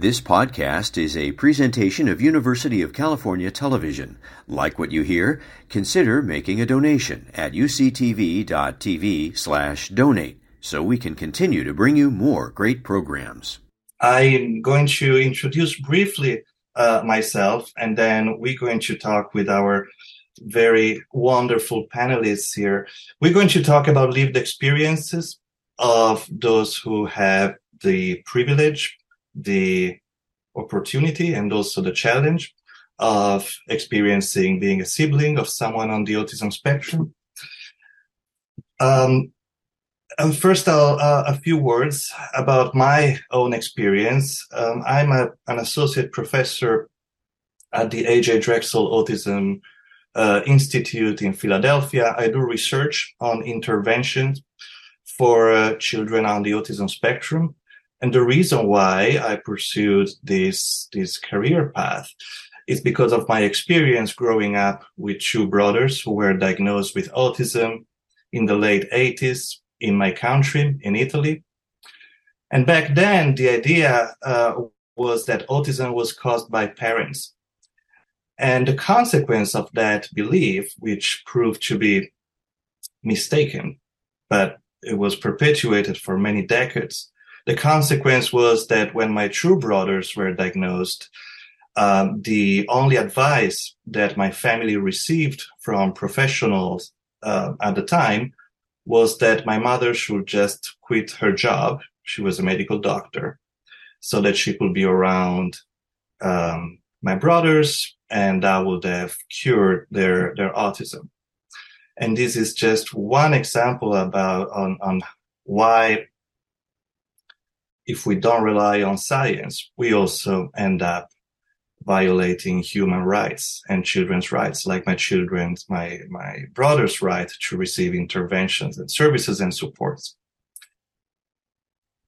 This podcast is a presentation of University of California Television. Like what you hear? Consider making a donation at uctv.tv slash donate so we can continue to bring you more great programs. I'm going to introduce briefly uh, myself and then we're going to talk with our very wonderful panelists here. We're going to talk about lived experiences of those who have the privilege the opportunity and also the challenge of experiencing being a sibling of someone on the autism spectrum. Um, and first, uh, a few words about my own experience. Um, I'm a, an associate professor at the AJ Drexel Autism uh, Institute in Philadelphia. I do research on interventions for uh, children on the autism spectrum. And the reason why I pursued this, this career path is because of my experience growing up with two brothers who were diagnosed with autism in the late 80s in my country, in Italy. And back then, the idea uh, was that autism was caused by parents. And the consequence of that belief, which proved to be mistaken, but it was perpetuated for many decades, the consequence was that when my true brothers were diagnosed, um, the only advice that my family received from professionals uh, at the time was that my mother should just quit her job. She was a medical doctor so that she could be around um, my brothers and that would have cured their, their autism. And this is just one example about on, on why if we don't rely on science, we also end up violating human rights and children's rights, like my children's, my, my brother's right to receive interventions and services and supports.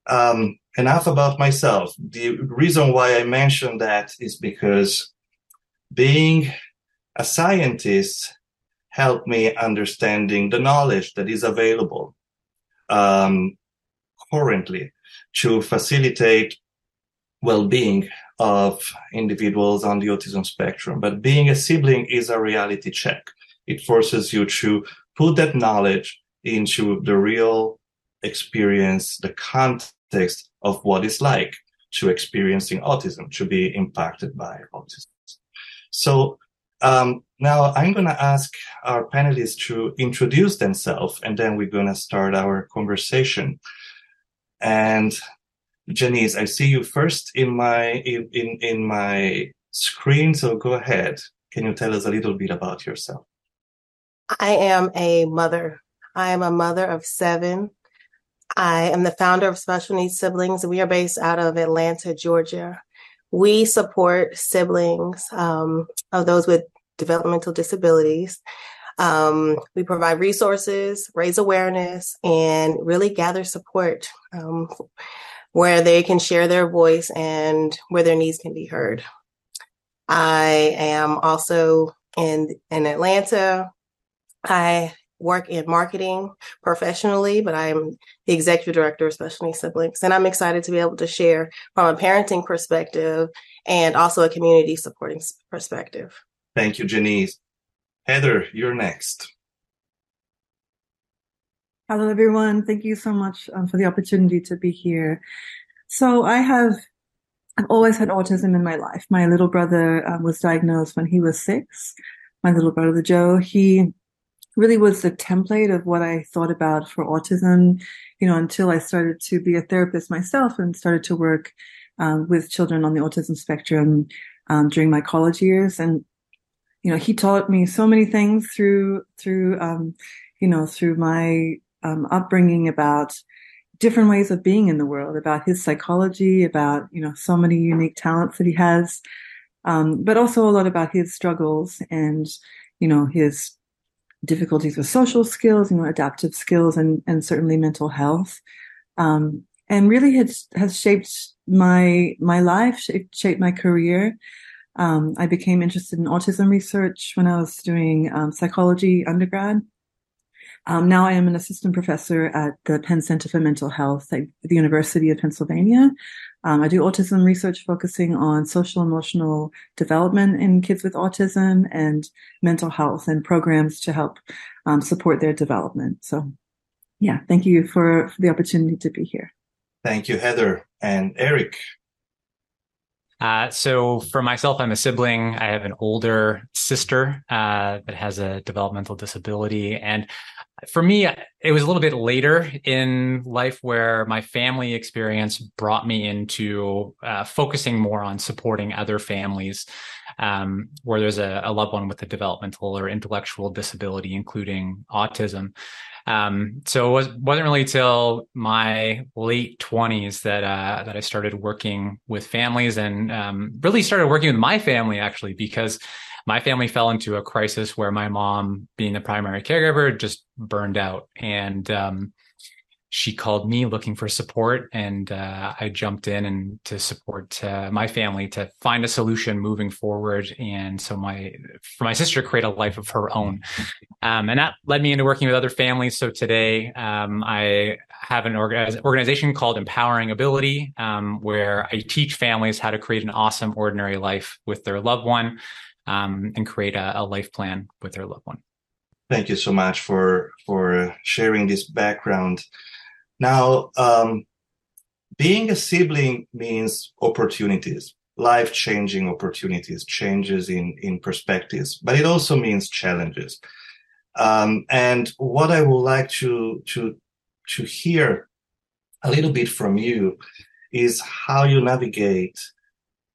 Um, enough about myself. The reason why I mention that is because being a scientist helped me understanding the knowledge that is available um, currently to facilitate well-being of individuals on the autism spectrum. But being a sibling is a reality check. It forces you to put that knowledge into the real experience, the context of what it's like to experiencing autism, to be impacted by autism. So um, now I'm going to ask our panelists to introduce themselves, and then we're going to start our conversation. And Jeniece, I see you first in my in, in in my screen. So go ahead. Can you tell us a little bit about yourself? I am a mother. I am a mother of seven. I am the founder of Special Needs Siblings. We are based out of Atlanta, Georgia. We support siblings um, of those with developmental disabilities um, we provide resources, raise awareness, and really gather support um, where they can share their voice and where their needs can be heard. I am also in in Atlanta. I work in marketing professionally, but I'm the executive director of Special Needs Siblings, and I'm excited to be able to share from a parenting perspective and also a community supporting perspective. Thank you, Jeniece. Heather, you're next. Hello, everyone. Thank you so much um, for the opportunity to be here. So I have, I've always had autism in my life. My little brother uh, was diagnosed when he was six. My little brother Joe, he really was the template of what I thought about for autism, you know, until I started to be a therapist myself and started to work um, with children on the autism spectrum um, during my college years. And you know, he taught me so many things through, through, um, you know, through my, um, upbringing about different ways of being in the world, about his psychology, about, you know, so many unique talents that he has. Um, but also a lot about his struggles and, you know, his difficulties with social skills, you know, adaptive skills and, and certainly mental health. Um, and really has, has shaped my, my life, shaped, shaped my career. Um, I became interested in autism research when I was doing um, psychology undergrad. Um, now I am an assistant professor at the Penn Center for Mental Health at the University of Pennsylvania. Um, I do autism research focusing on social emotional development in kids with autism and mental health and programs to help um, support their development. So, yeah, thank you for, for the opportunity to be here. Thank you, Heather and Eric. Uh, so for myself, I'm a sibling. I have an older sister uh, that has a developmental disability, and for me, it was a little bit later in life where my family experience brought me into uh, focusing more on supporting other families um, where there's a, a, loved one with a developmental or intellectual disability, including autism. Um, so it was, wasn't really till my late twenties that, uh, that I started working with families and, um, really started working with my family actually, because my family fell into a crisis where my mom, being the primary caregiver, just burned out. And, um, she called me looking for support and uh, i jumped in and to support uh, my family to find a solution moving forward. And so my for my sister create a life of her own. Um, and that led me into working with other families. So today um, i have an organization called empowering ability um, where i teach families how to create an awesome ordinary life with their loved one um, and create a, a life plan with their loved one. Thank you so much for for sharing this background now, um, being a sibling means opportunities, life changing opportunities, changes in, in perspectives, but it also means challenges. Um, and what I would like to, to, to hear a little bit from you is how you navigate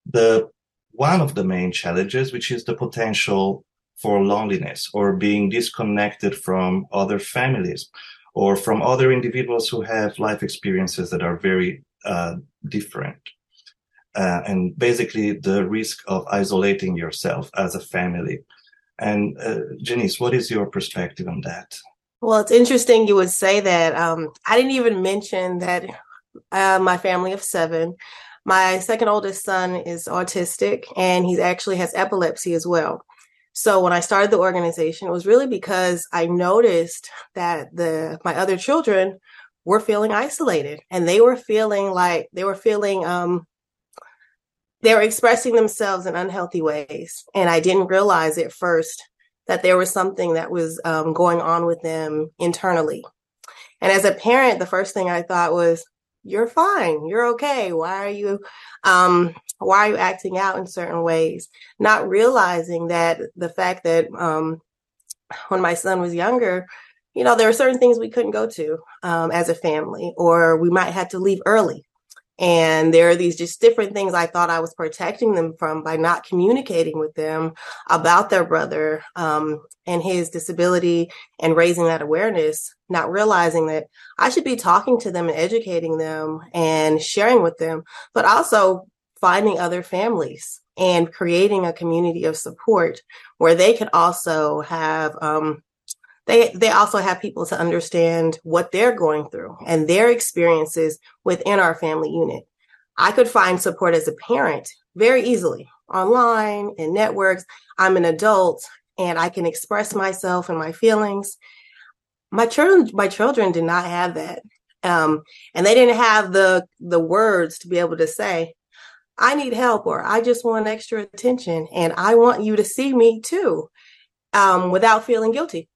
the one of the main challenges, which is the potential for loneliness or being disconnected from other families or from other individuals who have life experiences that are very uh, different. Uh, and basically the risk of isolating yourself as a family. And uh, Jeniece, what is your perspective on that? Well, it's interesting you would say that. Um, I didn't even mention that uh, my family of seven, my second oldest son is autistic and he actually has epilepsy as well. So when I started the organization, it was really because I noticed that the my other children were feeling isolated and they were feeling like they were feeling um they were expressing themselves in unhealthy ways. And I didn't realize at first that there was something that was um, going on with them internally. And as a parent, the first thing I thought was, you're fine. You're okay. Why are you, um, why are you acting out in certain ways? Not realizing that the fact that, um, when my son was younger, you know, there were certain things we couldn't go to, um, as a family, or we might have to leave early and there are these just different things I thought I was protecting them from by not communicating with them about their brother um, and his disability and raising that awareness, not realizing that I should be talking to them and educating them and sharing with them, but also finding other families and creating a community of support where they could also have um, they they also have people to understand what they're going through and their experiences within our family unit. I could find support as a parent very easily online and networks. I'm an adult and I can express myself and my feelings. My children, my children did not have that. Um, and they didn't have the, the words to be able to say, I need help or I just want extra attention and I want you to see me too, um, without feeling guilty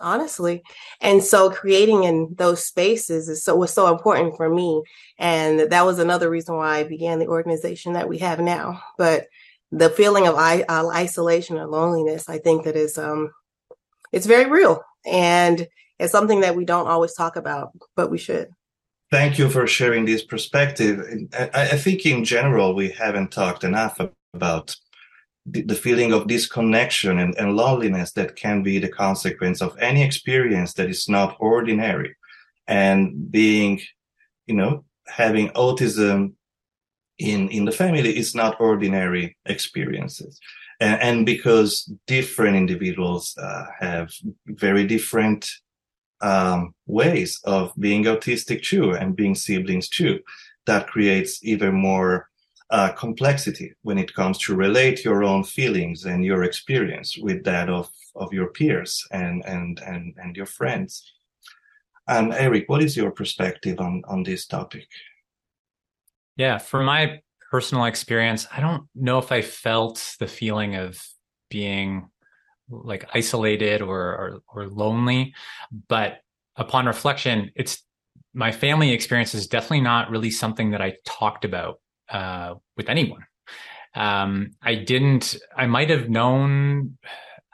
honestly. And so creating in those spaces is so was so important for me. And that was another reason why i began the organization that we have now. But the feeling of uh, isolation and loneliness i think that is um it's very real. And it's something that we don't always talk about but we should. Thank you for sharing this perspective. I, I think in general we haven't talked enough about the feeling of disconnection and, and loneliness that can be the consequence of any experience that is not ordinary. And being you know having autism in in the family is not ordinary experiences. And, and because different individuals uh, have very different um, ways of being autistic too and being siblings too that creates even more uh, complexity when it comes to relate your own feelings and your experience with that of, of your peers and, and, and, and your friends. And Eric, what is your perspective on, on this topic? Yeah, from my personal experience, I don't know if I felt the feeling of being like isolated or, or, or lonely, but upon reflection, it's my family experience is definitely not really something that I talked about uh, with anyone. Um, I didn't. I might have known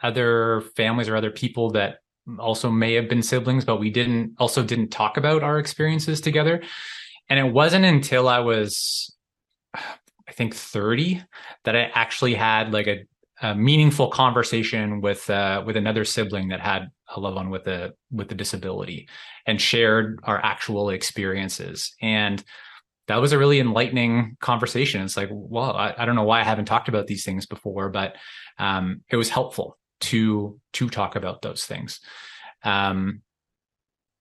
other families or other people that also may have been siblings, but we didn't also didn't talk about our experiences together. And it wasn't until I was, I think, 30 that I actually had like a, a meaningful conversation with uh, with another sibling that had a loved one with a with a disability and shared our actual experiences. And that was a really enlightening conversation. It's like, well, I, I don't know why I haven't talked about these things before, but um, it was helpful to to talk about those things. Um,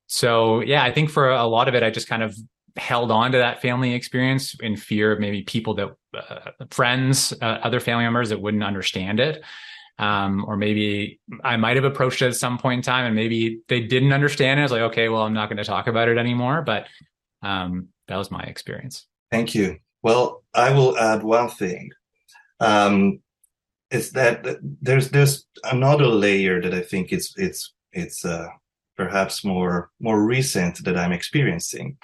so yeah, I think for a lot of it, I just kind of held on to that family experience in fear of maybe people that uh, friends, uh, other family members that wouldn't understand it. Um, or maybe I might have approached it at some point in time and maybe they didn't understand it. I was like, okay, well, I'm not going to talk about it anymore. But um, that was my experience. Thank you. Well, I will add one thing. Um, is that there's there's another layer that I think it's it's it's uh, perhaps more more recent that I'm experiencing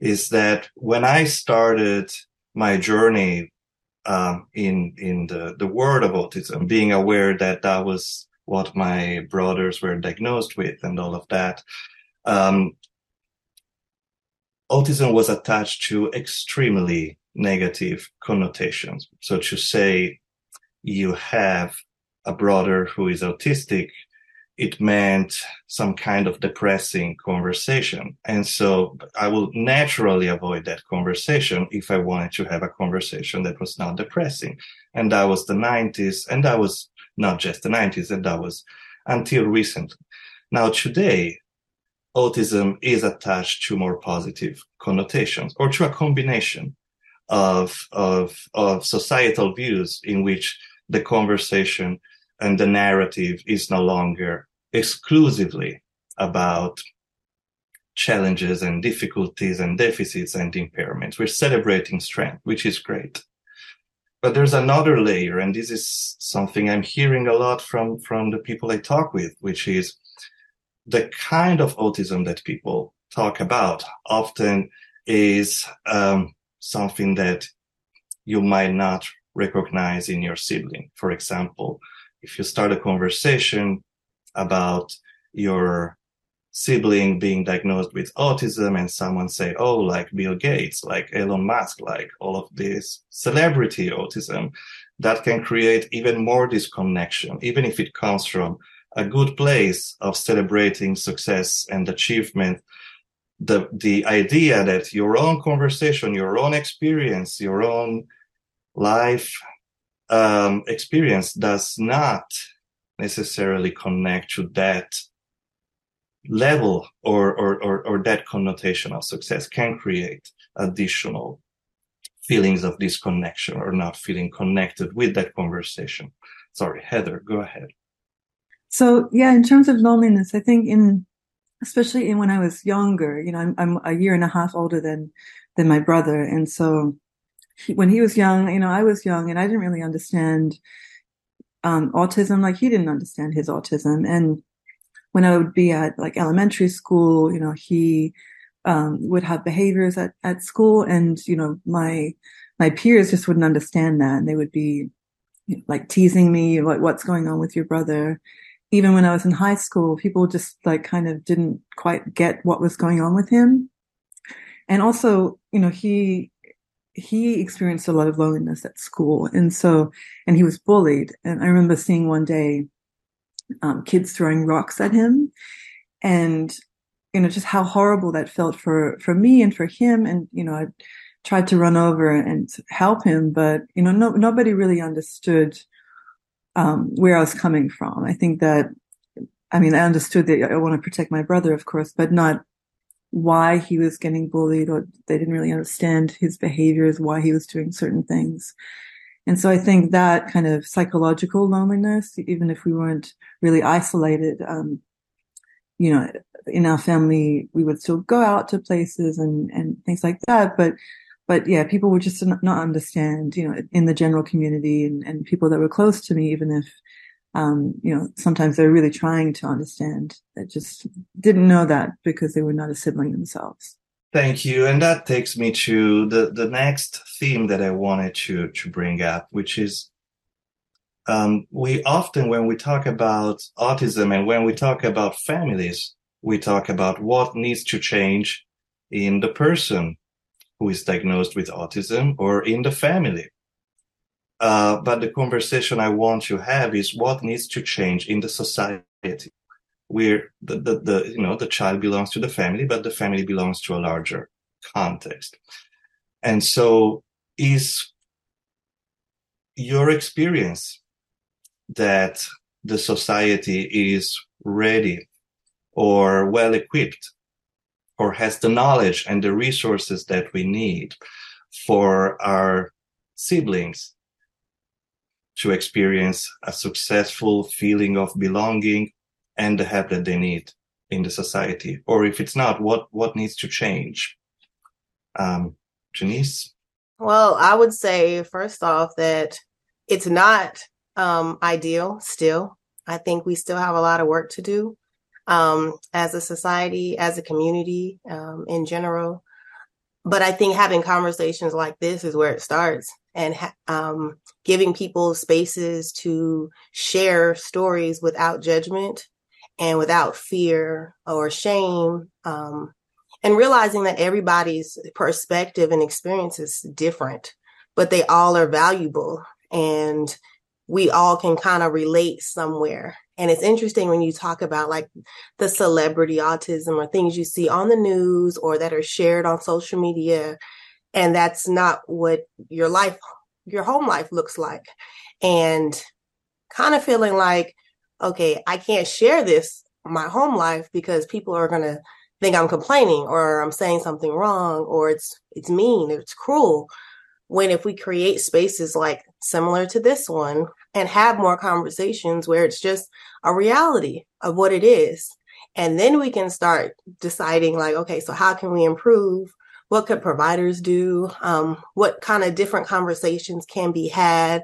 is that when I started my journey um, in in the the world of autism, being aware that that was what my brothers were diagnosed with and all of that, um, autism was attached to extremely negative connotations. So to say you have a brother who is autistic, it meant some kind of depressing conversation. And so I will naturally avoid that conversation if I wanted to have a conversation that was not depressing. And that was the 90s. And that was not just the 90s, and that was until recently. Now, today, autism is attached to more positive connotations or to a combination of, of, of societal views in which the conversation and the narrative is no longer exclusively about challenges and difficulties and deficits and impairments. We're celebrating strength, which is great. But there's another layer, and this is something I'm hearing a lot from, from the people I talk with, which is the kind of autism that people talk about often is um, something that you might not recognize in your sibling. For example, if you start a conversation about your sibling being diagnosed with autism and someone say, oh, like Bill Gates, like Elon Musk, like all of this celebrity autism, that can create even more disconnection, even if it comes from a good place of celebrating success and achievement. The, the idea that your own conversation, your own experience, your own life um, experience does not necessarily connect to that level or, or, or, or that connotation of success can create additional feelings of disconnection or not feeling connected with that conversation. Sorry, Heather, go ahead. So yeah, in terms of loneliness, I think in, especially in when I was younger, you know, I'm, I'm a year and a half older than, than my brother. And so he, when he was young, you know, I was young and I didn't really understand um, autism like he didn't understand his autism. And when I would be at like elementary school, you know, he um, would have behaviors at, at school and, you know, my, my peers just wouldn't understand that. And they would be like teasing me, like, what's going on with your brother? Even when I was in high school, people just like kind of didn't quite get what was going on with him. And also, you know, he, he experienced a lot of loneliness at school. And so, and he was bullied. And I remember seeing one day, um, kids throwing rocks at him and, you know, just how horrible that felt for, for me and for him. And, you know, I tried to run over and help him, but, you know, no, nobody really understood, um, where I was coming from. I think that, I mean, I understood that I want to protect my brother, of course, but not why he was getting bullied or they didn't really understand his behaviors, why he was doing certain things. And so I think that kind of psychological loneliness, even if we weren't really isolated, um, you know, in our family, we would still go out to places and, and things like that. But, but yeah, people would just not understand, you know, in the general community and, and people that were close to me, even if, um, you know, sometimes they're really trying to understand that just didn't know that because they were not a sibling themselves. Thank you. And that takes me to the, the next theme that I wanted to, to bring up, which is um, we often, when we talk about autism and when we talk about families, we talk about what needs to change in the person who is diagnosed with autism or in the family. Uh, but the conversation I want to have is what needs to change in the society where the, the, the, you know, the child belongs to the family, but the family belongs to a larger context. And so is your experience that the society is ready or well equipped or has the knowledge and the resources that we need for our siblings to experience a successful feeling of belonging and the help that they need in the society? Or if it's not what what needs to change? Um Jeniece? Well i would say first off that it's not um ideal still. I think we still have a lot of work to do um, as a society, as a community um, in general. But I think having conversations like this is where it starts and um, giving people spaces to share stories without judgment and without fear or shame. Um, and realizing that everybody's perspective and experience is different, but they all are valuable and we all can kind of relate somewhere and it's interesting when you talk about like the celebrity autism or things you see on the news or that are shared on social media. And that's not what your life, your home life looks like. And kind of feeling like, okay, I can't share this, my home life, because people are going to think I'm complaining or I'm saying something wrong or it's, it's mean, it's cruel. When if we create spaces like similar to this one and have more conversations where it's just a reality of what it is. And then we can start deciding like, okay, so how can we improve? What could providers do? Um, what kind of different conversations can be had?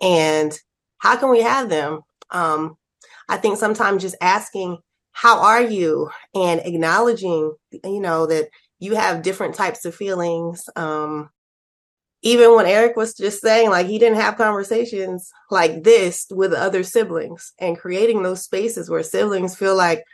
And how can we have them? Um, I think sometimes just asking, how are you? And acknowledging, you know, that you have different types of feelings. Um, even when Eric was just saying like he didn't have conversations like this with other siblings and creating those spaces where siblings feel like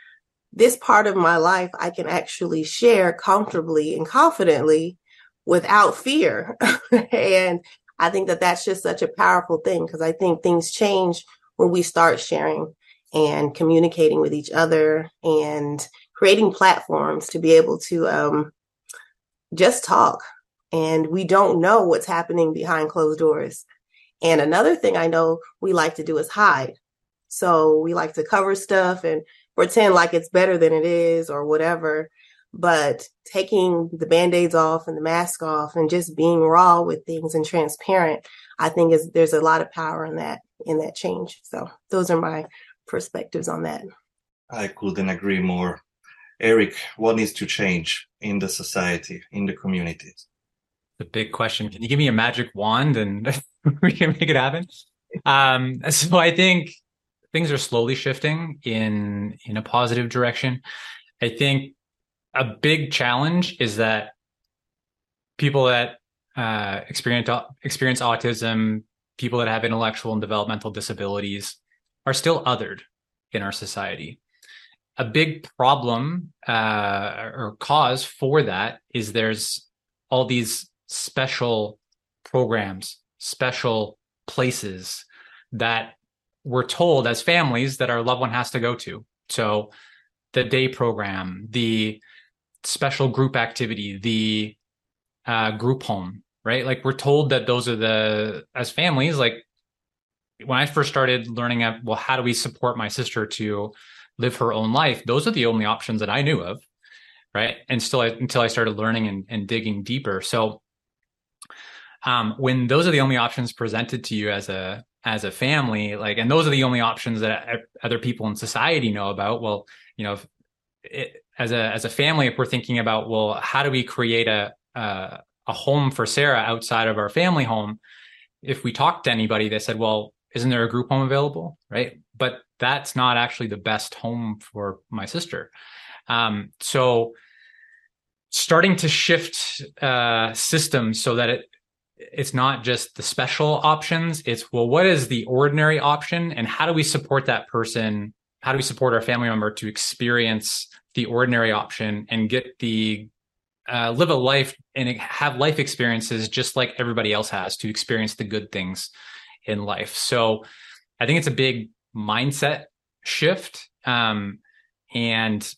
this part of my life I can actually share comfortably and confidently without fear. and I think that that's just such a powerful thing because I think things change when we start sharing and communicating with each other and creating platforms to be able to um, just talk and we don't know what's happening behind closed doors. And another thing I know we like to do is hide. So we like to cover stuff and pretend like it's better than it is or whatever. But taking the band-aids off and the mask off and just being raw with things and transparent, I think is there's a lot of power in that in that change. So those are my perspectives on that. I couldn't agree more. Eric, what needs to change in the society, in the communities? The big question. Can you give me a magic wand and we can make it happen? Um, so I think things are slowly shifting in in a positive direction. I think a big challenge is that people that uh, experience experience autism, people that have intellectual and developmental disabilities, are still othered in our society. A big problem uh, or cause for that is there's all these special programs, special places that we're told as families that our loved one has to go to. So the day program, the special group activity, the uh, group home, right? Like we're told that those are the, as families, like when I first started learning, at, well, how do we support my sister to live her own life? Those are the only options that I knew of, right? And still, I, until I started learning and, and digging deeper. So um, when those are the only options presented to you as a as a family like and those are the only options that other people in society know about well you know it, as a as a family if we're thinking about well how do we create a a, a home for Sarah outside of our family home, if we talked to anybody, they said, well, isn't there a group home available? Right. But that's not actually the best home for my sister. Um, so starting to shift uh, systems so that it it's not just the special options. It's well, what is the ordinary option, and how do we support that person? How do we support our family member to experience the ordinary option and get the uh, live a life and have life experiences just like everybody else has to experience the good things in life. So I think it's a big mindset shift um, and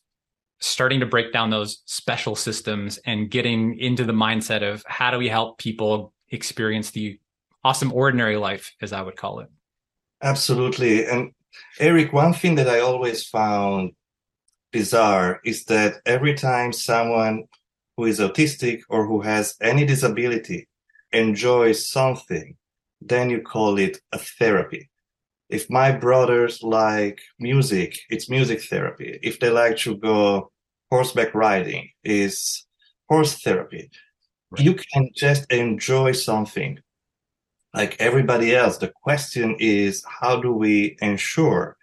starting to break down those special systems and getting into the mindset of how do we help people experience the awesome ordinary life, as I would call it. Absolutely. And Eric, one thing that I always found bizarre is that every time someone who is autistic or who has any disability enjoys something, then you call it a therapy. If my brothers like music, it's music therapy. If they like to go horseback riding, is horse therapy. Right. You can just enjoy something like everybody else. The question is, how do we ensure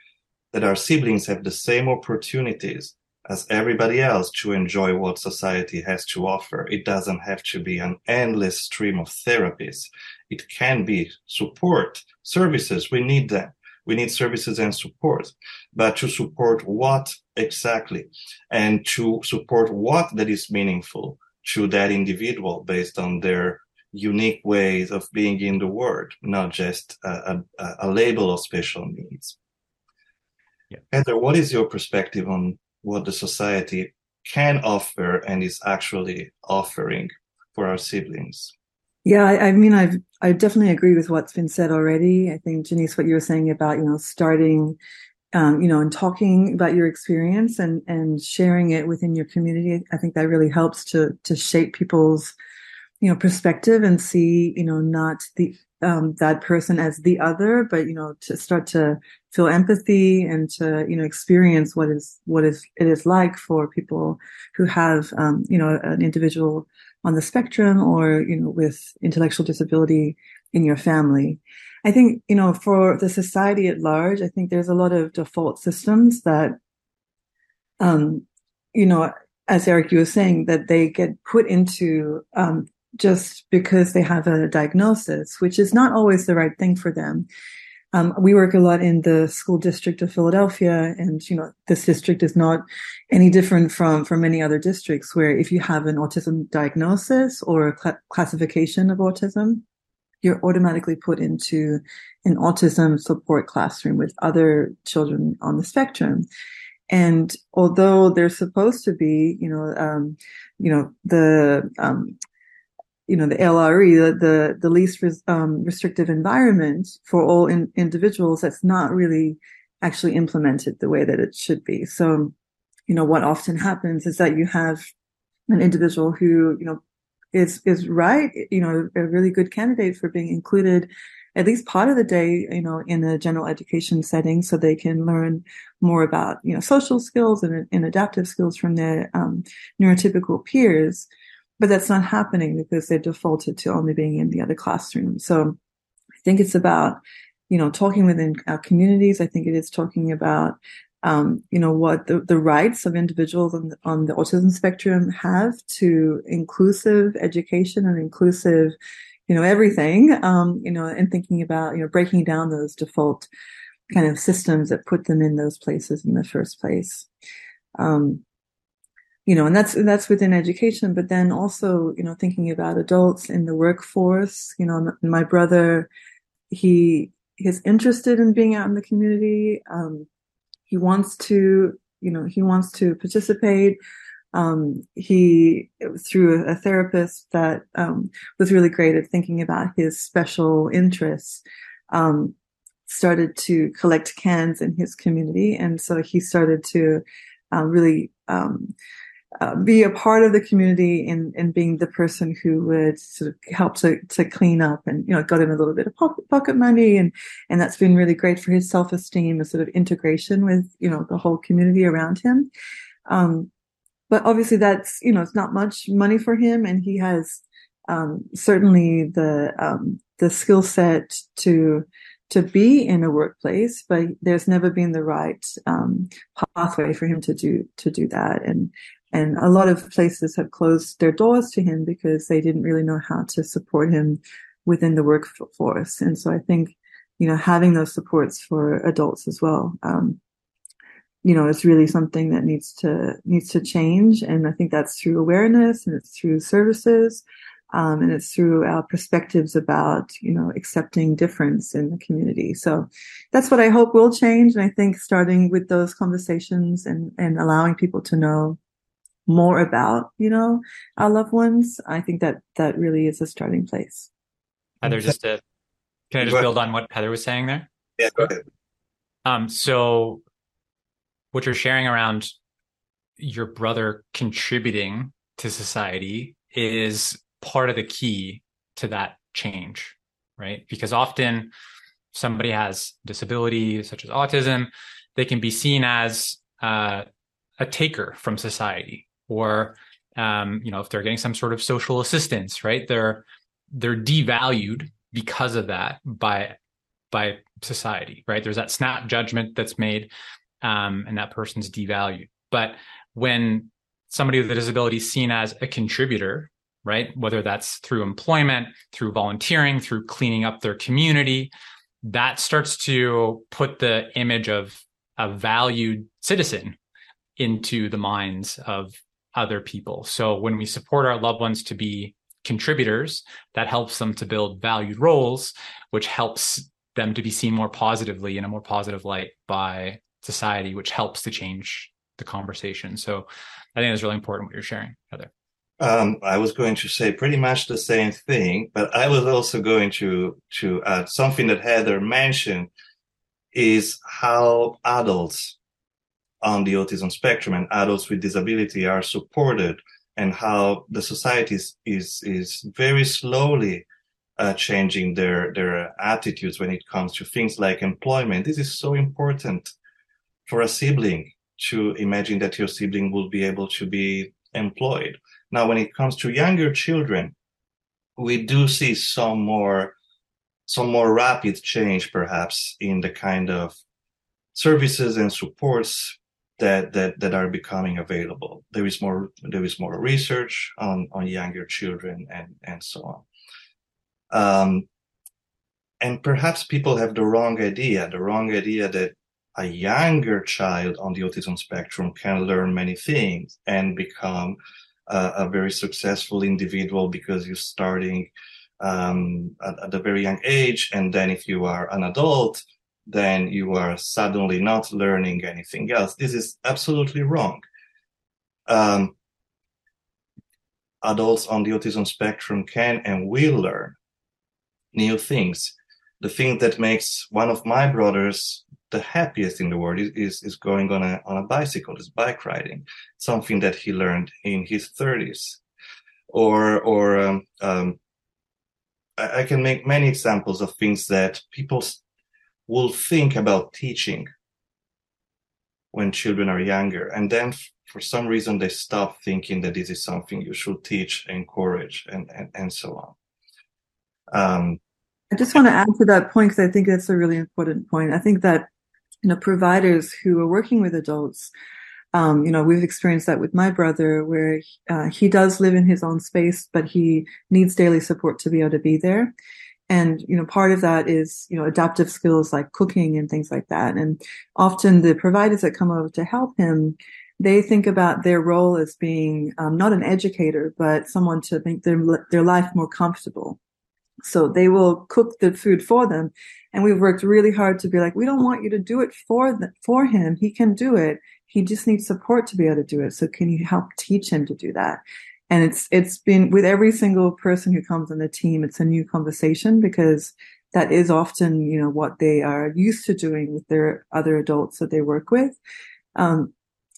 that our siblings have the same opportunities as everybody else to enjoy what society has to offer. It doesn't have to be an endless stream of therapies. It can be support services. We need them. We need services and support, but to support what exactly and to support what that is meaningful to that individual based on their unique ways of being in the world, not just a, a, a label of special needs. Yeah. Heather, what is your perspective on what the society can offer and is actually offering for our siblings. Yeah, I, I, mean, I I definitely agree with what's been said already. I think Jeniece, what you were saying about you know starting, um, you know, and talking about your experience and and sharing it within your community. I think that really helps to to shape people's you know perspective and see you know not the um, that person as the other, but you know, to start to feel empathy and to you know experience what is what is it is like for people who have um, you know an individual on the spectrum or you know with intellectual disability in your family. I think you know for the society at large, I think there's a lot of default systems that, um, you know, as Eric you were saying, that they get put into um, just because they have a diagnosis, which is not always the right thing for them. Um, we work a lot in the school district of Philadelphia, and you know this district is not any different from from many other districts. Where if you have an autism diagnosis or a cl- classification of autism, you're automatically put into an autism support classroom with other children on the spectrum. And although there's supposed to be, you know, um, you know, the um, you know, the LRE, the, the, the least res, um, restrictive environment for all in, individuals that's not really actually implemented the way that it should be. So, you know, what often happens is that you have an individual who, you know, is, is right, you know, a really good candidate for being included at least part of the day, you know, in a general education setting so they can learn more about, you know, social skills and, and adaptive skills from their um, neurotypical peers but that's not happening because they're defaulted to only being in the other classroom. So I think it's about, you know, talking within our communities. I think it is talking about, um, you know, what the, the rights of individuals on the, on the autism spectrum have to inclusive education and inclusive, you know, everything, um, you know, and thinking about, you know, breaking down those default kind of systems that put them in those places in the first place. Um, you know, and that's that's within education, but then also, you know, thinking about adults in the workforce. You know, my brother, he is interested in being out in the community. Um, he wants to, you know, he wants to participate. Um, he through a therapist that um, was really great at thinking about his special interests. Um, started to collect cans in his community, and so he started to uh, really um, uh, be a part of the community and, and being the person who would sort of help to, to clean up and, you know, got him a little bit of pocket, pocket money. And, and that's been really great for his self-esteem and sort of integration with, you know, the whole community around him. Um, but obviously that's, you know, it's not much money for him and he has, um, certainly the um, the skill set to to be in a workplace, but there's never been the right um, pathway for him to do to do that. And and a lot of places have closed their doors to him because they didn't really know how to support him within the workforce. And so I think, you know, having those supports for adults as well, um, you know, is really something that needs to needs to change. And I think that's through awareness and it's through services. Um, and it's through our perspectives about, you know, accepting difference in the community. So that's what I hope will change. And I think starting with those conversations and, and allowing people to know more about, you know, our loved ones, I think that that really is a starting place. Heather, just to, can I just build on what Heather was saying there? Yeah, go ahead. Um, so what you're sharing around your brother contributing to society is part of the key to that change, right? Because often somebody has disability such as autism, they can be seen as uh, a taker from society, or um, you know, if they're getting some sort of social assistance, right? They're they're devalued because of that by by society, right? There's that snap judgment that's made, um, and that person's devalued. But when somebody with a disability is seen as a contributor, right? Whether that's through employment, through volunteering, through cleaning up their community, that starts to put the image of a valued citizen into the minds of other people. So when we support our loved ones to be contributors, that helps them to build valued roles, which helps them to be seen more positively in a more positive light by society, which helps to change the conversation. So I think it's really important what you're sharing, Heather. Um, I was going to say pretty much the same thing, but I was also going to to add something that Heather mentioned is how adults on the autism spectrum and adults with disability are supported and how the society is is, is very slowly uh, changing their their attitudes when it comes to things like employment. This is so important for a sibling to imagine that your sibling will be able to be employed now, when it comes to younger children, we do see some more, some more rapid change, perhaps, in the kind of services and supports that that that are becoming available. There is more there is more research on on younger children and and so on. Um, and perhaps people have the wrong idea, the wrong idea that a younger child on the autism spectrum can learn many things and become a, a very successful individual because you're starting um, at, at, a very young age. And then if you are an adult, then you are suddenly not learning anything else. This is absolutely wrong. Um, adults on the autism spectrum can and will learn new things. The thing that makes one of my brothers the happiest in the world is, is, is going on a, on a bicycle, is bike riding, something that he learned in his 30s. Or, or, um, um, I, I, can make many examples of things that people will think about teaching when children are younger. And then f- for some reason, they stop thinking that this is something you should teach, encourage, and, and, and so on. Um, I just want to add to that point because I think that's a really important point. I think that you know, providers who are working with adults. Um, you know, we've experienced that with my brother where uh, he does live in his own space, but he needs daily support to be able to be there. And, you know, part of that is, you know, adaptive skills like cooking and things like that. And often the providers that come over to help him, they think about their role as being um, not an educator, but someone to make their, their life more comfortable. So they will cook the food for them. And we've worked really hard to be like, we don't want you to do it for the, for him. He can do it. He just needs support to be able to do it. So can you help teach him to do that? And it's, it's been with every single person who comes on the team, it's a new conversation because that is often, you know, what they are used to doing with their other adults that they work with. Um,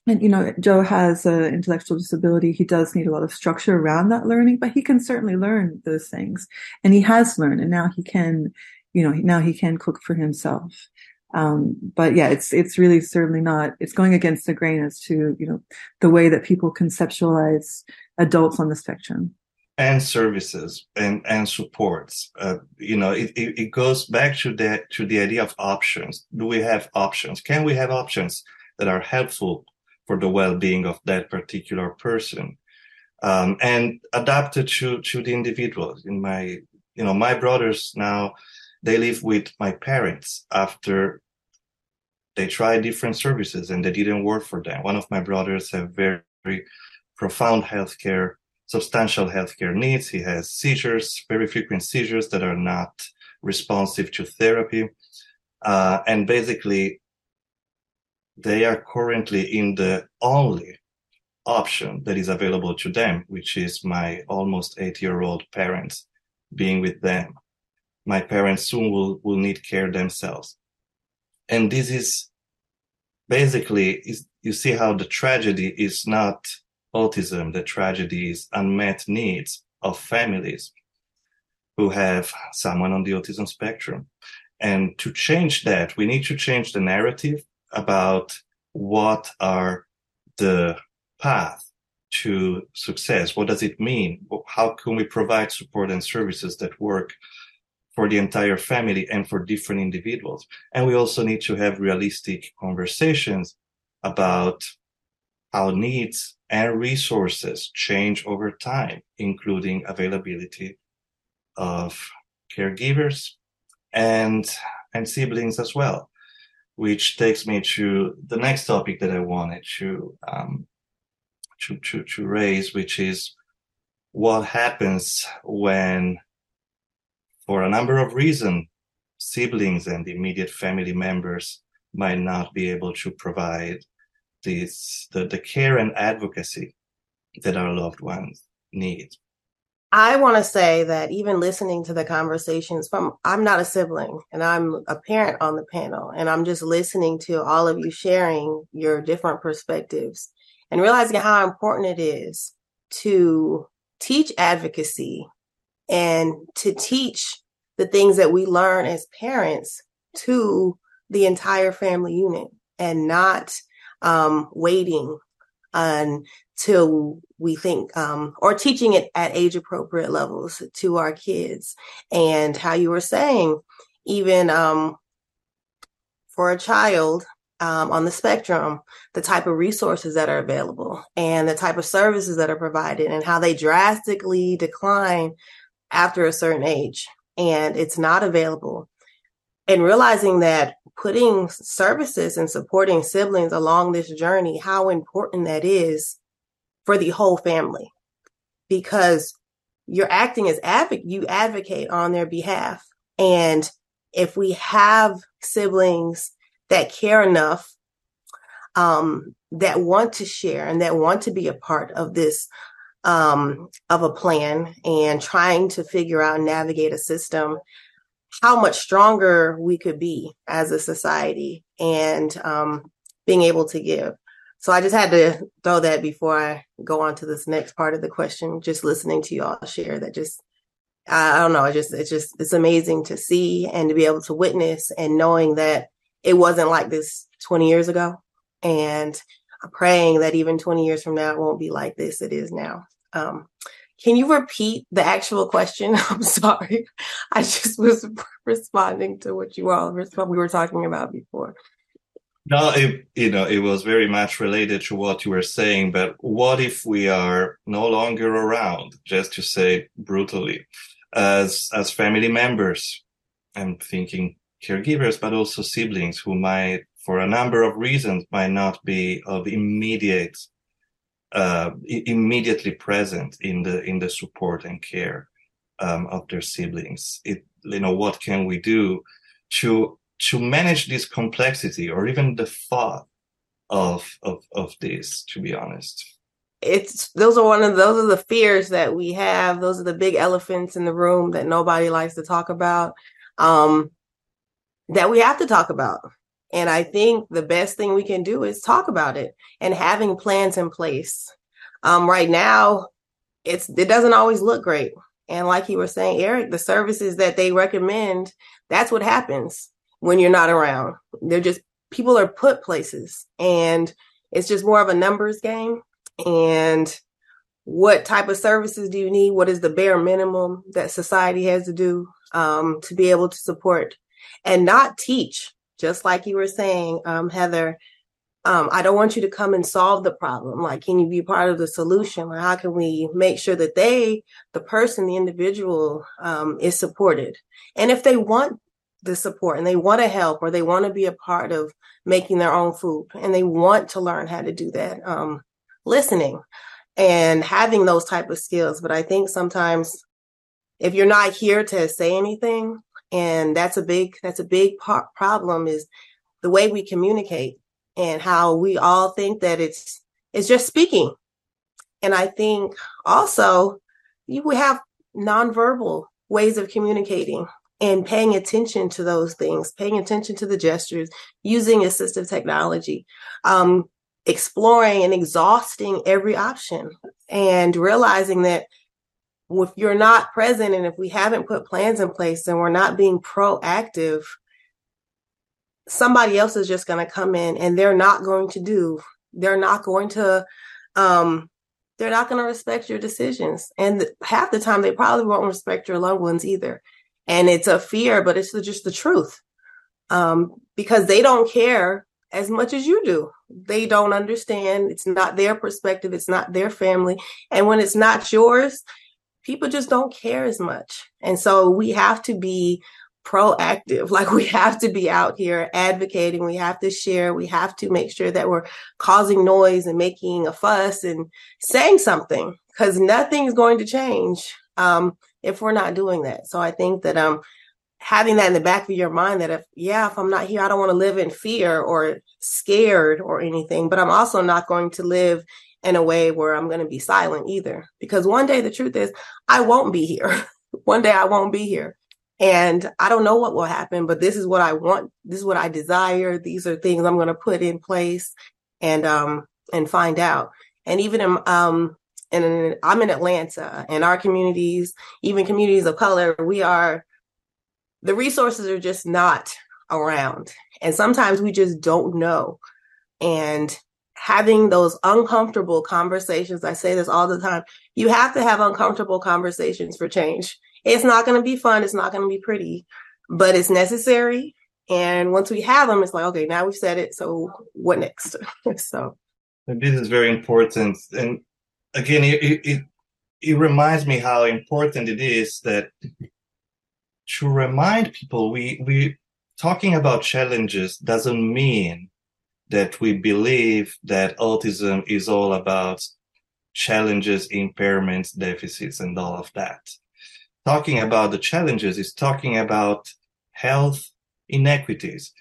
and you know joe has an intellectual disability. He does need a lot of structure around that learning but he can certainly learn those things. And he has learned and now he can you know now he can cook for himself um, but yeah it's it's really certainly not it's going against the grain as to you know the way that people conceptualize adults on the spectrum and services and and supports. Uh, you know, it, it, it goes back to that to the idea of options. Do we have options? Can we have options that are helpful for the well-being of that particular person um, and adapted to to the individual? In my you know my brothers now they live with my parents after they tried different services and they didn't work for them. One of my brothers have very, very profound healthcare substantial healthcare needs. He has seizures, very frequent seizures that are not responsive to therapy. Uh, and basically, they are currently in the only option that is available to them, which is my almost eight year old parents being with them. My parents soon will, will need care themselves. And this is basically, is, you see how the tragedy is not autism, the tragedies, unmet needs of families who have someone on the autism spectrum. And to change that, we need to change the narrative about what are the path to success. What does it mean? How can we provide support and services that work for the entire family and for different individuals? And we also need to have realistic conversations about how needs and resources change over time, including availability of caregivers and, and siblings as well, which takes me to the next topic that I wanted to, um, to, to, to raise, which is what happens when, for a number of reasons, siblings and immediate family members might not be able to provide this, the, the care and advocacy that our loved ones need. I want to say that even listening to the conversations from, I'm not a sibling and I'm a parent on the panel, and I'm just listening to all of you sharing your different perspectives and realizing how important it is to teach advocacy and to teach the things that we learn as parents to the entire family unit and not um, waiting until we think, um, or teaching it at age appropriate levels to our kids. And how you were saying, even um, for a child um, on the spectrum, the type of resources that are available and the type of services that are provided, and how they drastically decline after a certain age and it's not available. And realizing that putting services and supporting siblings along this journey, how important that is for the whole family. Because you're acting as advocate, you advocate on their behalf. And if we have siblings that care enough, um, that want to share and that want to be a part of this, um, of a plan and trying to figure out and navigate a system how much stronger we could be as a society and um, being able to give. So I just had to throw that before I go on to this next part of the question. Just listening to you all share that just I don't know, it just it's just it's amazing to see and to be able to witness and knowing that it wasn't like this 20 years ago. And I'm praying that even 20 years from now it won't be like this it is now. Um, can you repeat the actual question? I'm sorry. I just was responding to what you all we were talking about before. No, it, you know, it was very much related to what you were saying, but what if we are no longer around, just to say brutally, as, as family members? I'm thinking caregivers, but also siblings who might, for a number of reasons, might not be of immediate uh, immediately present in the in the support and care um, of their siblings. It you know what can we do to to manage this complexity or even the thought of of of this? To be honest, it's those are one of those are the fears that we have. Those are the big elephants in the room that nobody likes to talk about. Um, that we have to talk about. And I think the best thing we can do is talk about it and having plans in place. Um, right now, it's it doesn't always look great. And like you were saying, Eric, the services that they recommend, that's what happens when you're not around. They're just people are put places and it's just more of a numbers game. And what type of services do you need? What is the bare minimum that society has to do um, to be able to support and not teach? Just like you were saying, um, Heather, um, I don't want you to come and solve the problem. Like, can you be part of the solution? Like, how can we make sure that they, the person, the individual, um, is supported? And if they want the support and they want to help or they want to be a part of making their own food and they want to learn how to do that, um, listening and having those type of skills. But I think sometimes if you're not here to say anything, and that's a big that's a big part problem is the way we communicate and how we all think that it's it's just speaking. And I think also you we have nonverbal ways of communicating and paying attention to those things, paying attention to the gestures, using assistive technology. Um, exploring and exhausting every option and realizing that if you're not present and if we haven't put plans in place and we're not being proactive, somebody else is just going to come in and they're not going to do, they're not going to, um, they're not going to respect your decisions. And half the time, they probably won't respect your loved ones either. And it's a fear, but it's just the truth. Um, because they don't care as much as you do. They don't understand. It's not their perspective. It's not their family. And when it's not yours, people just don't care as much. And so we have to be proactive. Like we have to be out here advocating. We have to share. We have to make sure that we're causing noise and making a fuss and saying something because nothing's going to change um, if we're not doing that. So I think that um, having that in the back of your mind that if yeah if i'm not here i don't want to live in fear or scared or anything but i'm also not going to live in a way where i'm going to be silent either. Because one day the truth is i won't be here. One day i won't be here. And i don't know what will happen but this is what i want. This is what i desire. These are things i'm going to put in place and um and find out. And even in um and i'm in atlanta and our communities even communities of color we are the resources are just not around. And sometimes we just don't know. And having those uncomfortable conversations, I say this all the time, you have to have uncomfortable conversations for change. It's not going to be fun. It's not going to be pretty, but it's necessary. And once we have them, it's like, okay, now we've said it. So what next? so this is very important. And again, it, it, it reminds me how important it is that to remind people we we talking about challenges doesn't mean that we believe that autism is all about challenges, impairments, deficits, and all of that. Talking about the challenges is talking about health inequities.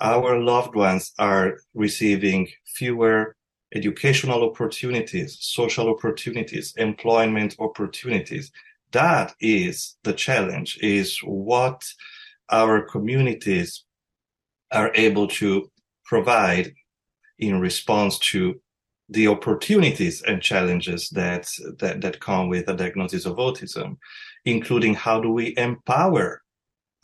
Our loved ones are receiving fewer educational opportunities, social opportunities, employment opportunities that is the challenge is what our communities are able to provide in response to the opportunities and challenges that, that, that come with a diagnosis of autism, including how do we empower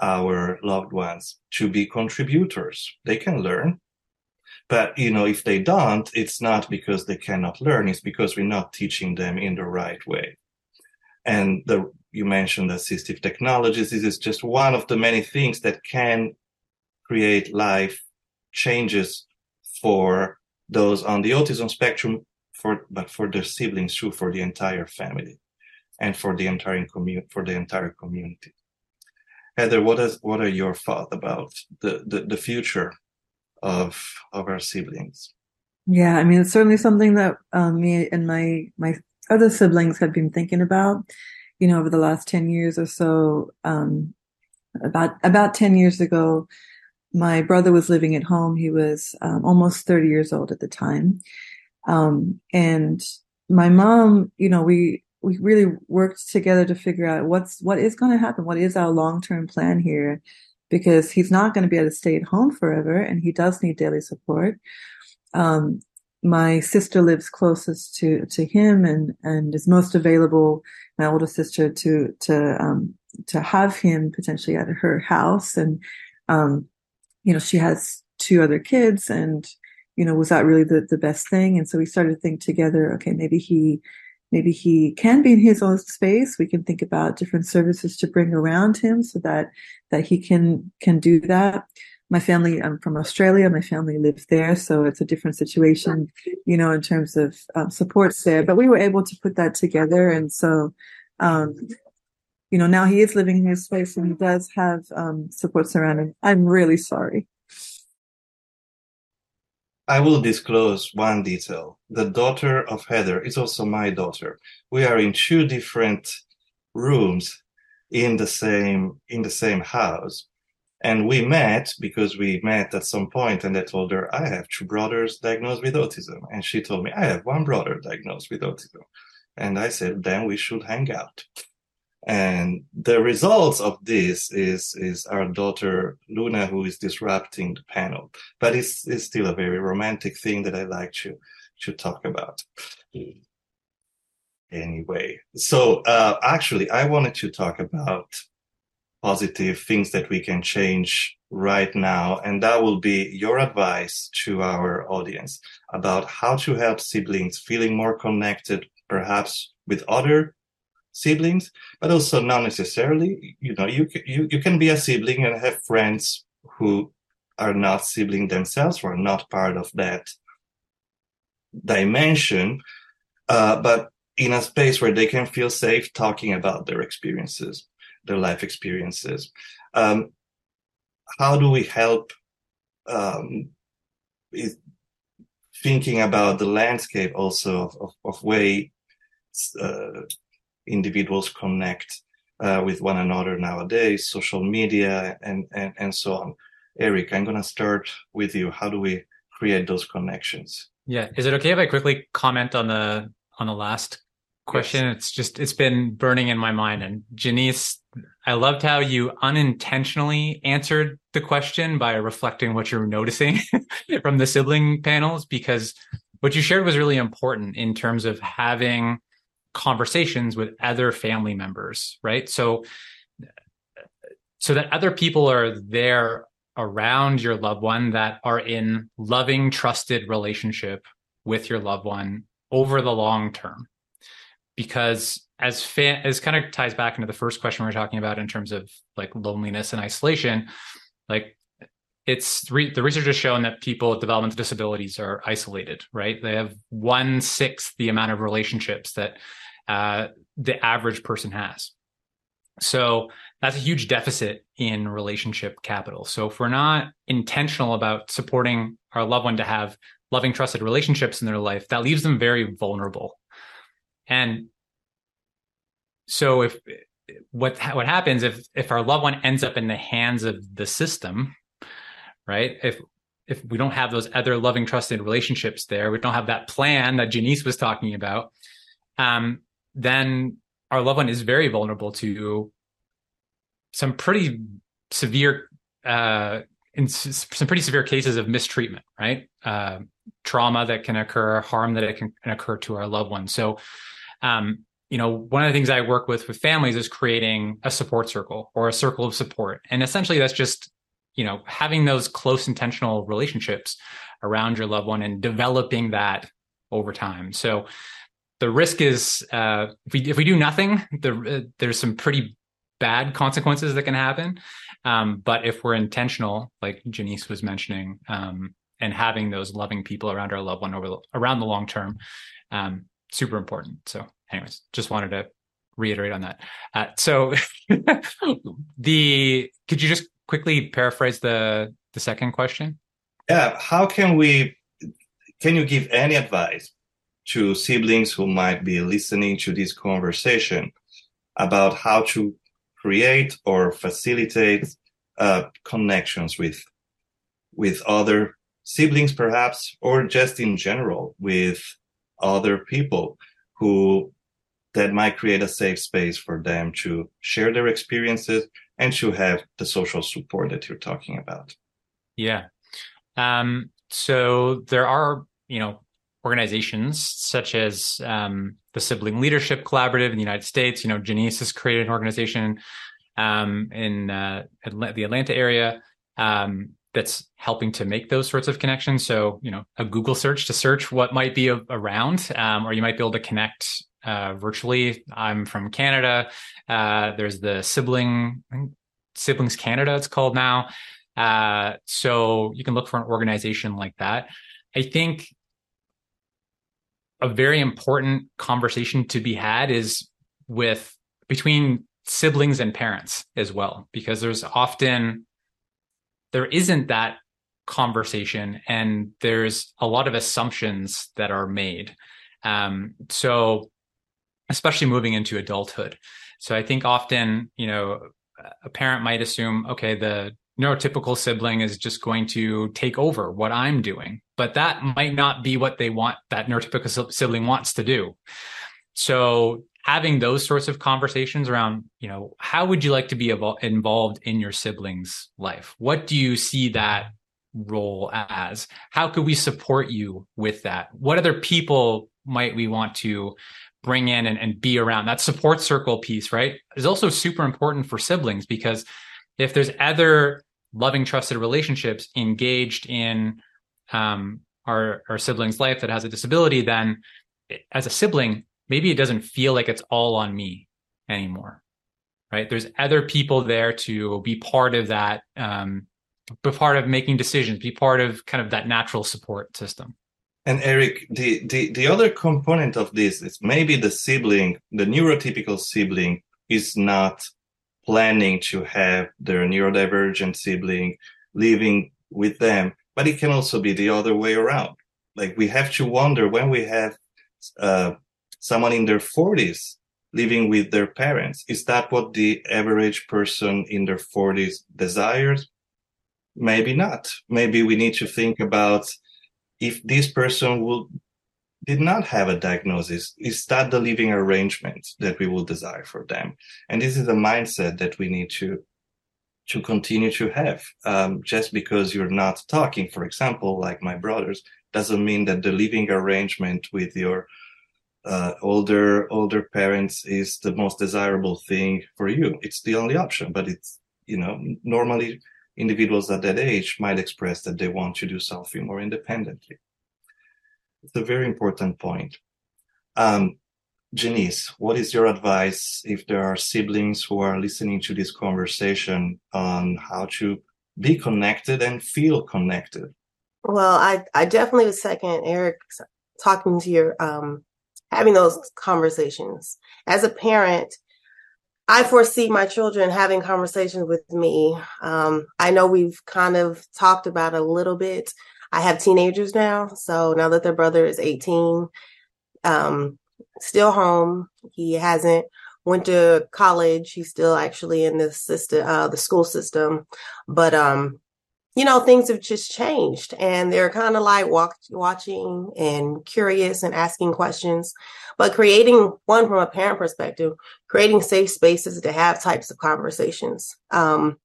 our loved ones to be contributors. They can learn. But, you know, if they don't, it's not because they cannot learn. It's because we're not teaching them in the right way. And the, you mentioned assistive technologies. This is just one of the many things that can create life changes for those on the autism spectrum, for but for their siblings too, for the entire family, and for the entire community, for the entire community. Heather, what is what are your thoughts about the, the, the future of of our siblings? Yeah, I mean it's certainly something that um, me and my my other siblings have been thinking about, you know, over the last 10 years or so. Um, about, about 10 years ago, my brother was living at home. He was um, almost 30 years old at the time. Um, and my mom, you know, we, we really worked together to figure out what's, what is going to happen? What is our long-term plan here? Because he's not going to be able to stay at home forever and he does need daily support. Um, my sister lives closest to to him and and is most available my older sister to to um to have him potentially at her house and um you know she has two other kids and you know was that really the the best thing and so we started to think together okay maybe he maybe he can be in his own space. We can think about different services to bring around him so that that he can can do that. My family, I'm from Australia. My family lives there, so it's a different situation, you know, in terms of um, supports there. But we were able to put that together, and so, um, you know, now he is living in his space and he does have um, support surrounding. I'm really sorry. I will disclose one detail. The daughter of Heather is also my daughter. We are in two different rooms in the same in the same house. And we met because we met at some point and I told her I have two brothers diagnosed with autism. And she told me I have one brother diagnosed with autism. And I said, then we should hang out. And the results of this is, is our daughter Luna, who is disrupting the panel. But it's, it's still a very romantic thing that I like to, to talk about. Anyway, so uh, actually, I wanted to talk about positive things that we can change right now. And that will be your advice to our audience about how to help siblings feeling more connected, perhaps with other siblings, but also not necessarily. You know, you you you can be a sibling and have friends who are not sibling themselves or not part of that dimension, uh, but in a space where they can feel safe talking about their experiences, their life experiences. Um, how do we help um, thinking about the landscape also of, of, of way uh, individuals connect uh, with one another nowadays, social media and, and, and so on. Eric, I'm going to start with you. How do we create those connections? Yeah. Is it okay if I quickly comment on the, on the last question? Yes. It's just, it's been burning in my mind. And Jeniece, I loved how you unintentionally answered the question by reflecting what you're noticing from the sibling panels, because what you shared was really important in terms of having conversations with other family members, right? So, so that other people are there around your loved one that are in loving, trusted relationship with your loved one over the long term. Because as fa- as kind of ties back into the first question we are talking about in terms of like loneliness and isolation, like it's re- the research has shown that people with developmental disabilities are isolated, right? They have one sixth the amount of relationships that uh, the average person has. So that's a huge deficit in relationship capital. So if we're not intentional about supporting our loved one to have loving, trusted relationships in their life, that leaves them very vulnerable. And so if what what happens if if our loved one ends up in the hands of the system, right? If if we don't have those other loving, trusted relationships there, we don't have that plan that Jeniece was talking about, um, then our loved one is very vulnerable to some pretty severe uh, in some pretty severe cases of mistreatment, right? Uh, trauma that can occur, harm that it can, occur to our loved one. So, um, you know, one of the things I work with with families is creating a support circle or a circle of support, and essentially that's just you know having those close intentional relationships around your loved one and developing that over time. So, the risk is uh, if we if we do nothing, the, uh, there's some pretty bad consequences that can happen. Um, but if we're intentional, like Jeniece was mentioning, um, and having those loving people around our loved one over around the long term, um, super important. So, anyways, just wanted to reiterate on that. Uh, so, the could you just quickly paraphrase the the second question? Yeah, how can we? Can you give any advice to siblings who might be listening to this conversation about how to create or facilitate uh, connections with with other siblings perhaps or just in general with other people who that might create a safe space for them to share their experiences and to have the social support that you're talking about. Yeah. Um, so there are you know organizations such as um, the Sibling Leadership Collaborative in the United States. You know, Jeniece has created an organization um, in uh, the Atlanta area um, that's helping to make those sorts of connections. So, you know, a Google search to search what might be a- around, um, or you might be able to connect uh, virtually. I'm from Canada. Uh, there's the sibling siblings Canada. It's called now. Uh, so you can look for an organization like that. I think a very important conversation to be had is with between siblings and parents as well, because there's often there isn't that conversation and there's a lot of assumptions that are made. Um, so especially moving into adulthood. So I think often, you know, a parent might assume, okay, the neurotypical sibling is just going to take over what I'm doing, but that might not be what they want, that neurotypical sibling wants to do. So having those sorts of conversations around, you know, how would you like to be involved in your sibling's life? What do you see that role as? How could we support you with that? What other people might we want to bring in and, and be around? That support circle piece, right, is also super important for siblings because if there's other loving, trusted relationships engaged in um, our our sibling's life that has a disability, then as a sibling, maybe it doesn't feel like it's all on me anymore, right? There's other people there to be part of that, um, be part of making decisions, be part of kind of that natural support system. And Eric, the, the, the other component of this is maybe the sibling, the neurotypical sibling is not planning to have their neurodivergent sibling living with them, but it can also be the other way around. Like we have to wonder when we have uh, someone in their 40s living with their parents, is that what the average person in their 40s desires? Maybe not. Maybe we need to think about if this person will did not have a diagnosis, is that the living arrangement that we will desire for them? And this is a mindset that we need to to continue to have. Um, just because you're not talking, for example, like my brothers, doesn't mean that the living arrangement with your uh, older older parents is the most desirable thing for you. It's the only option, but it's you know normally individuals at that age might express that they want to do something more independently. It's a very important point. Um, Jeniece, what is your advice if there are siblings who are listening to this conversation on how to be connected and feel connected? Well, I, I definitely would second Eric talking to your, um, having those conversations. As a parent, I foresee my children having conversations with me. Um, I know we've kind of talked about a little bit I have teenagers now. So now that their brother is 18, um, still home. He hasn't went to college. He's still actually in the system, uh, the school system. But, um, you know, things have just changed and they're kind of like walk, watching and curious and asking questions, but creating one from a parent perspective, creating safe spaces to have types of conversations, um,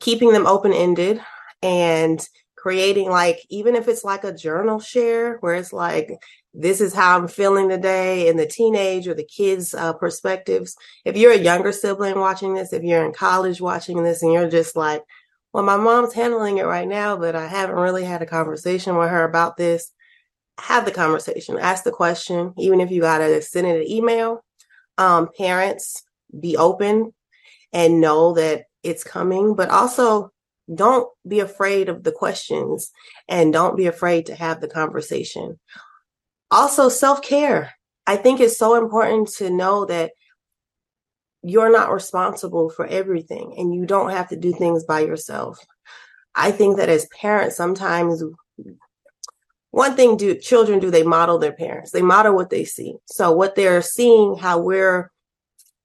keeping them open ended and creating like even if it's like a journal share where it's like this is how i'm feeling today in the teenage or the kids uh, perspectives. If you're a younger sibling watching this if you're in college watching this and you're just like well my mom's handling it right now but i haven't really had a conversation with her about this have the conversation. Ask the question even if you gotta send it an email. Um, parents be open and know that it's coming but also don't be afraid of the questions and don't be afraid to have the conversation. Also, self care. I think it's so important to know that you're not responsible for everything and you don't have to do things by yourself. I think that as parents, sometimes one thing do children do, they model their parents. They model what they see. So what they're seeing, how we're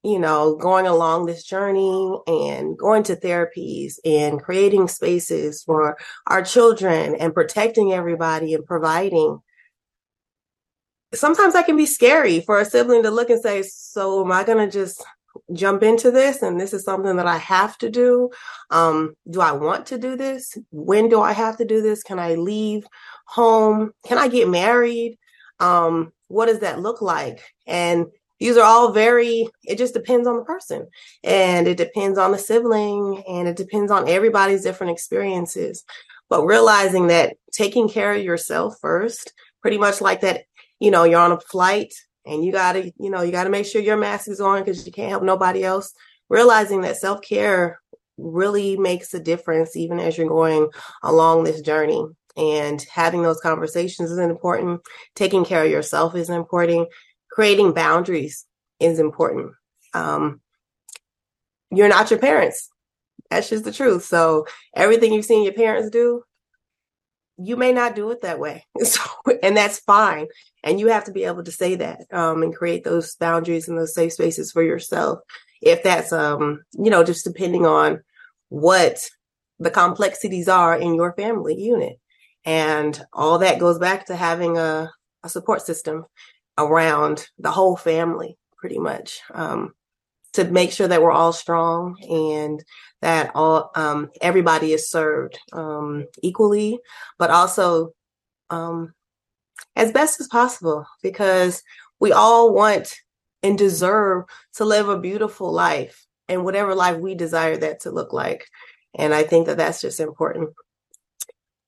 you know, going along this journey and going to therapies and creating spaces for our children and protecting everybody and providing. Sometimes that can be scary for a sibling to look and say, So, am I going to just jump into this and this is something that I have to do? Um, do I want to do this? When do I have to do this? Can I leave home? Can I get married? Um, what does that look like? And these are all very it just depends on the person and it depends on the sibling and it depends on everybody's different experiences but realizing that taking care of yourself first pretty much like that you know you're on a flight and you got to, you know, you got to make sure your mask is on because you can't help nobody else. Realizing that self care really makes a difference even as you're going along this journey. And having those conversations is important. Taking care of yourself is important. Creating boundaries is important. Um, you're not your parents. That's just the truth. So everything you've seen your parents do, you may not do it that way. So, and that's fine. And you have to be able to say that um, and create those boundaries and those safe spaces for yourself. If that's, um, you know, just depending on what the complexities are in your family unit. And all that goes back to having a, a support system around the whole family, pretty much, um, to make sure that we're all strong and that all um, everybody is served um, equally, but also um, as best as possible, because we all want and deserve to live a beautiful life and whatever life we desire that to look like. And I think that that's just important.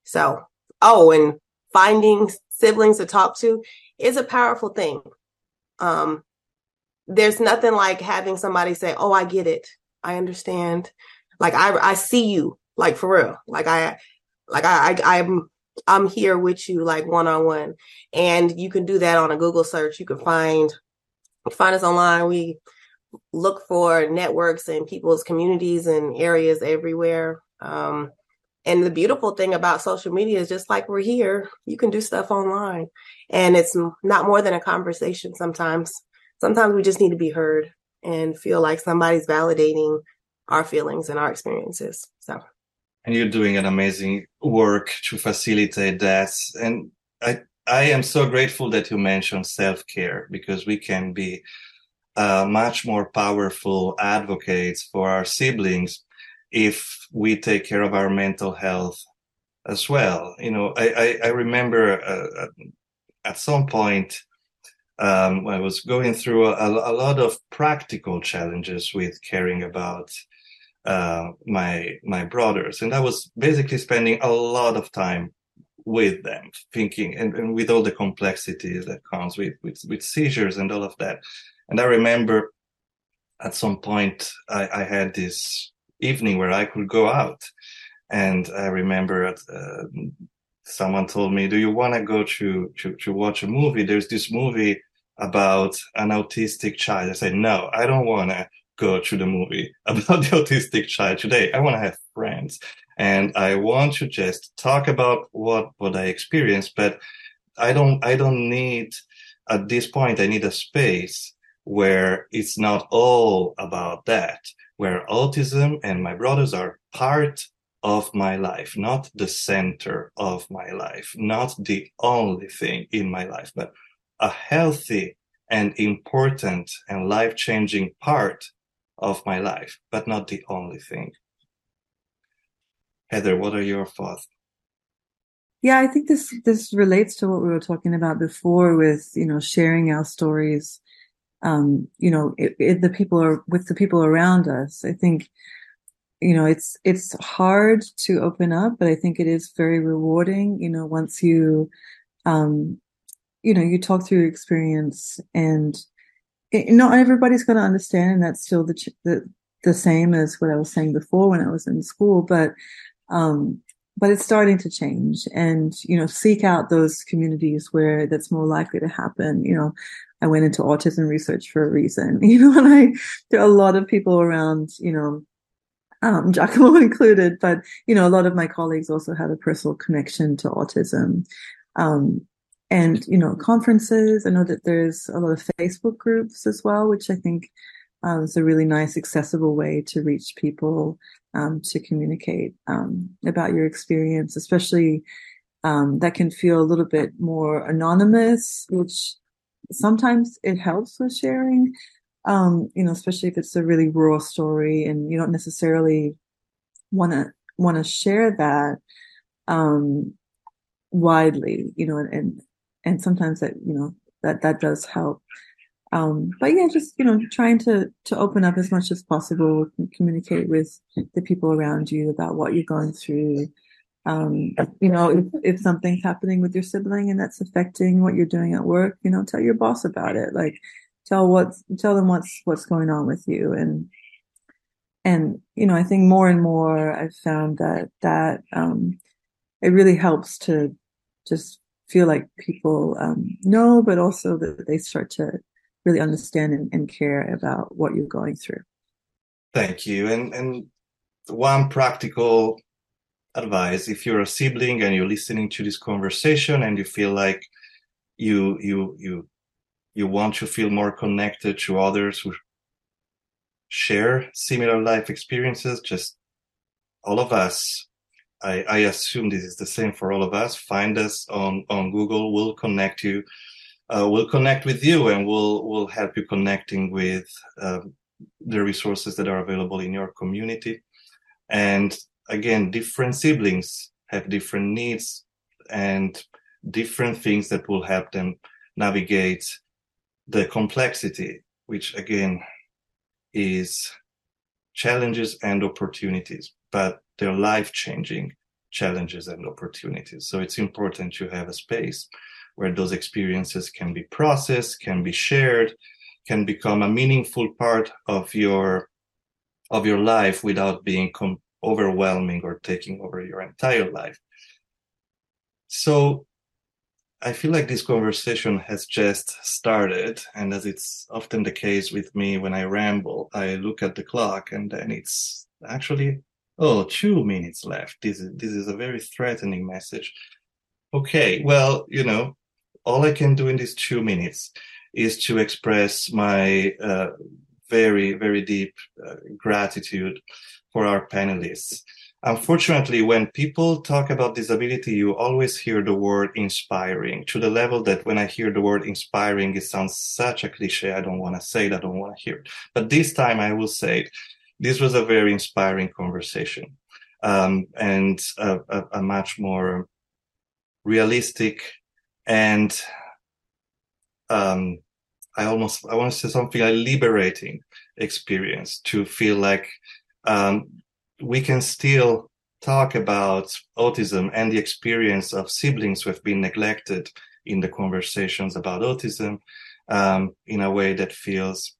So, oh, and finding siblings to talk to is a powerful thing. Um, there's nothing like having somebody say, "Oh, I get it. I understand. Like I I see you. Like for real. Like I like I, I I'm I'm here with you like one on one." And you can do that on a Google search. You can find find us online. We look for networks and people's communities and areas everywhere. Um, and the beautiful thing about social media is just like we're here, you can do stuff online and it's not more than a conversation sometimes. Sometimes we just need to be heard and feel like somebody's validating our feelings and our experiences. So, and you're doing an amazing work to facilitate that. And I, I am so grateful that you mentioned self care because we can be uh, much more powerful advocates for our siblings if we take care of our mental health as well. You know, I, I, I remember uh, at some point um, I was going through a, a, lot of practical challenges with caring about uh, my my brothers, and I was basically spending a lot of time with them, thinking, and, and with all the complexities that comes with, with with seizures and all of that. And I remember at some point I, I had this evening where I could go out. And I remember uh, someone told me, "Do you want to go to, to to watch a movie? There's this movie about an autistic child." I said, "No, I don't want to go to the movie about the autistic child today. I want to have friends, and I want to just talk about what what I experienced. But I don't I don't need at this point. I need a space where it's not all about that, where autism and my brothers are part of my life, not the center of my life, not the only thing in my life, but a healthy and important and life changing part of my life, but not the only thing. Heather, what are your thoughts? Yeah, I think this this relates to what we were talking about before with, you know, sharing our stories um, you know, it, it, the people are with the people around us. I think, you know, it's, it's hard to open up, but I think it is very rewarding, you know, once you, um, you know, you talk through your experience and it, not everybody's going to understand. And that's still the, the, the same as what I was saying before when I was in school, but, um, but it's starting to change and, you know, seek out those communities where that's more likely to happen. You know, I went into autism research for a reason, you know, and I, there are a lot of people around, you know, um, Giacomo included, but, you know, a lot of my colleagues also have a personal connection to autism. Um, and, you know, conferences. I know that there's a lot of Facebook groups as well, which I think um, is a really nice, accessible way to reach people um, to communicate um, about your experience, especially um, that can feel a little bit more anonymous, which sometimes it helps with sharing. Um, you know, especially if it's a really raw story and you don't necessarily want to want to share that um, widely. You know, and and sometimes that you know that that does help. Um, but yeah, just, you know, trying to, to open up as much as possible, communicate with the people around you about what you're going through. Um, you know, if, if something's happening with your sibling and that's affecting what you're doing at work, you know, tell your boss about it. Like, tell what's tell them what's what's going on with you. And and you know i think more and more i've found that that um it really helps to just feel like people um know but also that they start to really understand and, and care about what you're going through. Thank you. And and one practical advice if you're a sibling and you're listening to this conversation and you feel like you you you you want to feel more connected to others who share similar life experiences, just all of us. I, I assume this is the same for all of us. Find us on, on Google. We'll connect you. Uh, we'll connect with you and we'll, we'll help you connecting with um, the resources that are available in your community. And again, different siblings have different needs and different things that will help them navigate the complexity, which again is challenges and opportunities, but they're life changing challenges and opportunities. So it's important to have a space where those experiences can be processed, can be shared, can become a meaningful part of your of your life without being com- overwhelming or taking over your entire life. So I feel like this conversation has just started, and as it's often the case with me when I ramble, I look at the clock and then it's actually oh two minutes left. This is this is a very threatening message. Okay, well, you know, all I can do in these two minutes is to express my uh, very very deep uh, gratitude for our panelists Unfortunately, when people talk about disability, you always hear the word inspiring to the level that when I hear the word inspiring, it sounds such a cliche. I don't want to say it. I don't want to hear it. But this time I will say it. This was a very inspiring conversation um, and a, a, a much more realistic and um, I almost I want to say something like liberating experience to feel like um, we can still talk about autism and the experience of siblings who have been neglected in the conversations about autism um, in a way that feels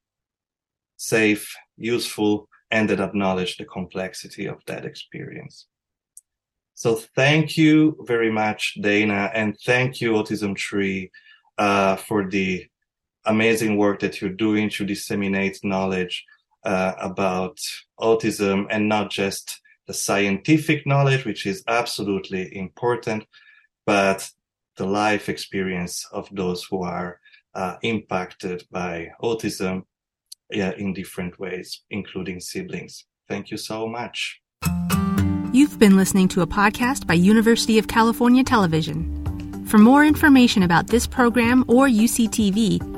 safe, useful, and that acknowledge the complexity of that experience. So thank you very much, Dana, and thank you, Autism Tree, uh, for the amazing work that you're doing to disseminate knowledge uh, about autism and not just the scientific knowledge, which is absolutely important, but the life experience of those who are uh, impacted by autism yeah, in different ways, including siblings. Thank you so much. You've been listening to a podcast by University of California Television. For more information about this program or UCTV,